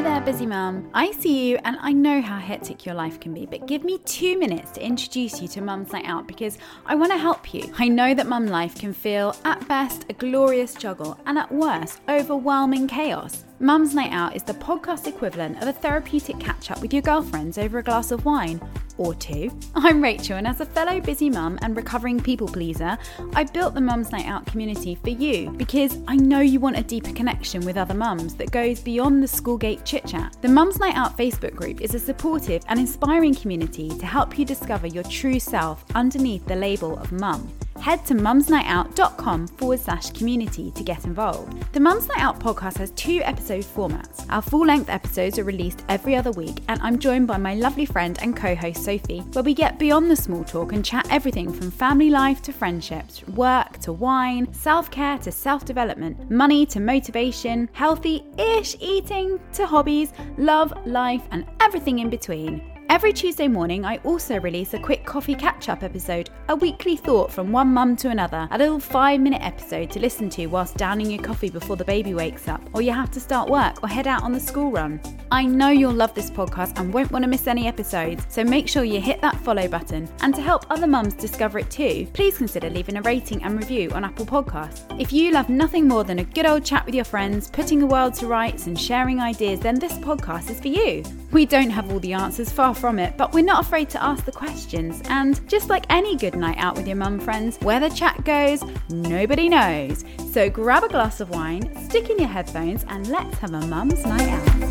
Hey there, busy mum. I see you and I know how hectic your life can be, but give me two minutes to introduce you to Mum's Night Out because I want to help you. I know that mum life can feel, at best, a glorious juggle and at worst, overwhelming chaos. Mum's Night Out is the podcast equivalent of a therapeutic catch up with your girlfriends over a glass of wine or two. I'm Rachel, and as a fellow busy mum and recovering people pleaser, I built the Mum's Night Out community for you because I know you want a deeper connection with other mums that goes beyond the school gate chit chat. The Mum's Night Out Facebook group is a supportive and inspiring community to help you discover your true self underneath the label of mum head to mumsnightout.com forward slash community to get involved. The Mums Night Out podcast has two episode formats. Our full length episodes are released every other week, and I'm joined by my lovely friend and co host Sophie, where we get beyond the small talk and chat everything from family life to friendships, work to wine, self care to self development, money to motivation, healthy ish eating to hobbies, love, life, and everything in between. Every Tuesday morning, I also release a quick coffee catch up episode, a weekly thought from one mum to another, a little five minute episode to listen to whilst downing your coffee before the baby wakes up, or you have to start work or head out on the school run. I know you'll love this podcast and won't want to miss any episodes, so make sure you hit that follow button. And to help other mums discover it too, please consider leaving a rating and review on Apple Podcasts. If you love nothing more than a good old chat with your friends, putting the world to rights, and sharing ideas, then this podcast is for you. We don't have all the answers, far from it, but we're not afraid to ask the questions. And just like any good night out with your mum friends, where the chat goes, nobody knows. So grab a glass of wine, stick in your headphones, and let's have a mum's night out.